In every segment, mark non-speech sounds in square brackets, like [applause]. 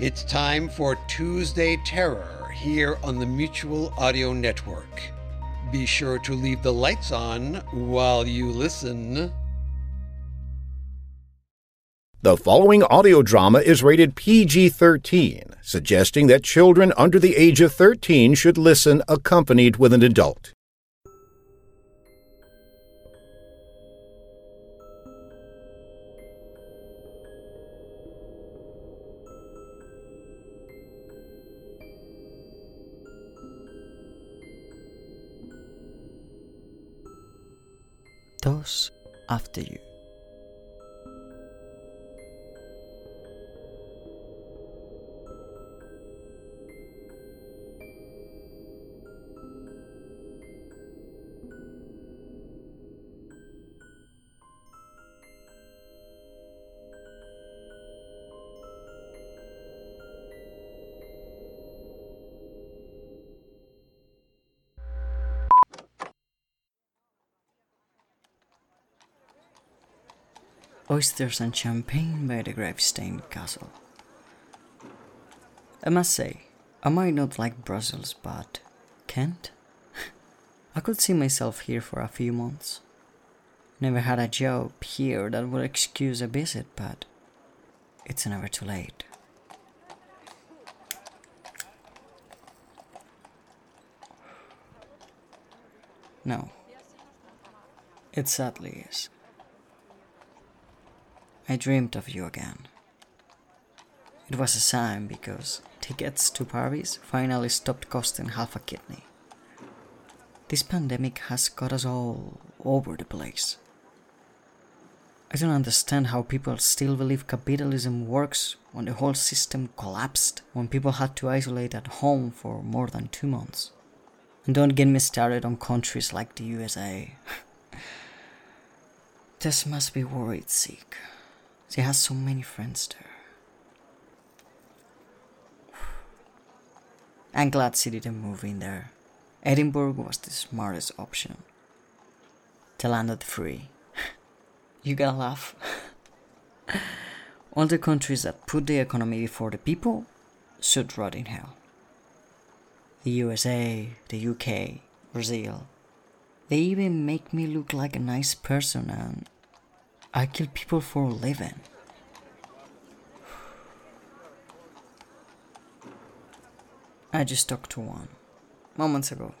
It's time for Tuesday Terror here on the Mutual Audio Network. Be sure to leave the lights on while you listen. The following audio drama is rated PG 13, suggesting that children under the age of 13 should listen accompanied with an adult. Those after you. Oysters and champagne by the gravestained castle. I must say, I might not like Brussels, but Kent? [laughs] I could see myself here for a few months. Never had a job here that would excuse a visit, but it's never too late. No. It sadly is. I dreamed of you again. It was a sign because tickets to Paris finally stopped costing half a kidney. This pandemic has got us all over the place. I don't understand how people still believe capitalism works when the whole system collapsed, when people had to isolate at home for more than two months. And don't get me started on countries like the USA. [laughs] this must be worried sick. She has so many friends there. I'm glad she didn't move in there. Edinburgh was the smartest option. The land the free. [laughs] you gotta laugh. [laughs] All the countries that put the economy before the people should rot in hell. The USA, the UK, Brazil. They even make me look like a nice person and I kill people for a living. I just talked to one moments ago.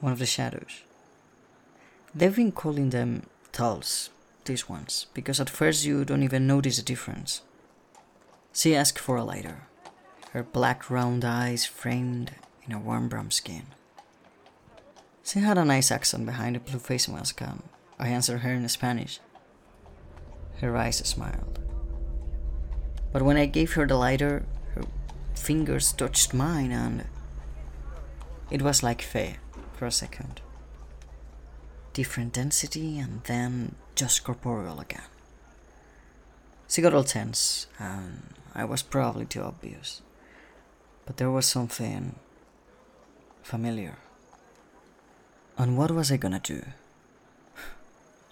One of the shadows. They've been calling them tulls, these ones, because at first you don't even notice the difference. She asked for a lighter, her black round eyes framed in a warm brown skin. She had a nice accent behind a blue face mask and I answered her in Spanish. Her eyes smiled. But when I gave her the lighter, her fingers touched mine and it was like Faye for a second. Different density and then just corporeal again. She got all tense and I was probably too obvious. But there was something familiar. And what was I gonna do?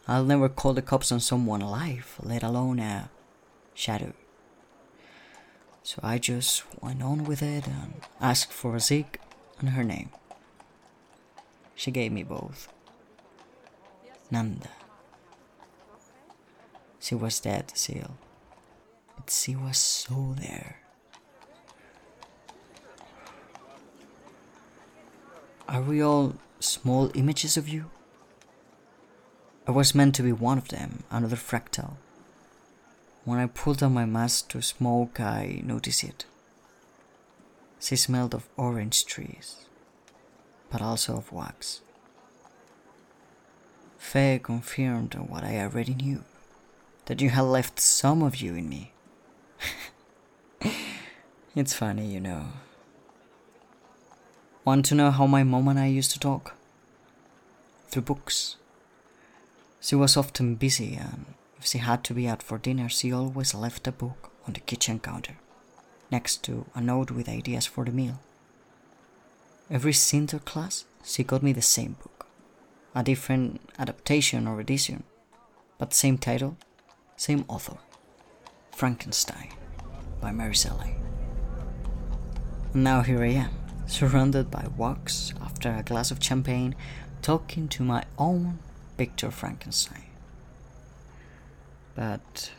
I'll never call the cops on someone alive, let alone a shadow. So I just went on with it and asked for a zig and her name. She gave me both. Nanda. She was dead, Seal. But she was so there. Are we all small images of you? I was meant to be one of them, another fractal. When I pulled down my mask to smoke, I noticed it. She smelled of orange trees, but also of wax. Faye confirmed what I already knew that you had left some of you in me. [laughs] it's funny, you know. Want to know how my mom and I used to talk? Through books. She was often busy, and if she had to be out for dinner, she always left a book on the kitchen counter, next to a note with ideas for the meal. Every Sinterklaas, she got me the same book, a different adaptation or edition, but same title, same author Frankenstein. by Mary Shelley. And now here I am, surrounded by walks after a glass of champagne, talking to my own Victor Frankenstein. But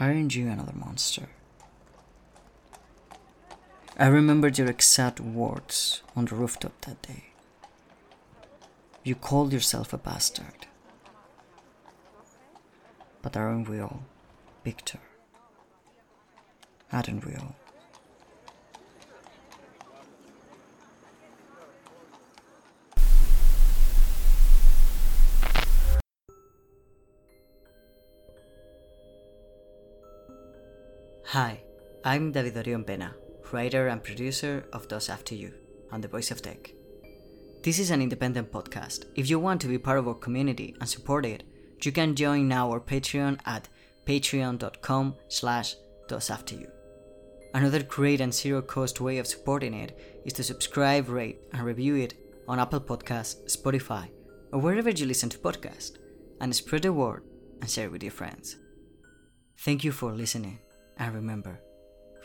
aren't you another monster? I remembered your exact words on the rooftop that day. You called yourself a bastard. But aren't we all, Victor? Aren't we all? Hi, I'm David Orion Pena, writer and producer of Dos: After You and The Voice of Tech. This is an independent podcast. If you want to be part of our community and support it, you can join now our Patreon at patreon.com slash you. Another great and zero cost way of supporting it is to subscribe, rate, and review it on Apple Podcasts, Spotify, or wherever you listen to podcasts, and spread the word and share with your friends. Thank you for listening. And remember,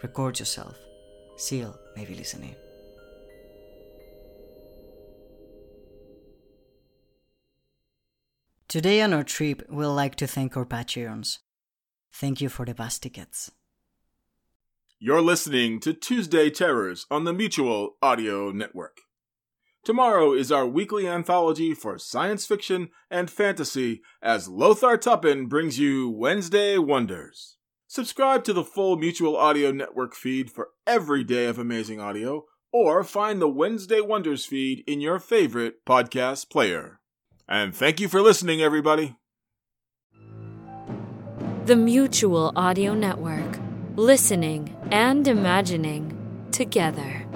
record yourself. Seal may be listening. Today on our trip, we'd like to thank our Patreons. Thank you for the bus tickets. You're listening to Tuesday Terrors on the Mutual Audio Network. Tomorrow is our weekly anthology for science fiction and fantasy as Lothar Tuppen brings you Wednesday Wonders. Subscribe to the full Mutual Audio Network feed for every day of amazing audio, or find the Wednesday Wonders feed in your favorite podcast player. And thank you for listening, everybody. The Mutual Audio Network. Listening and imagining together.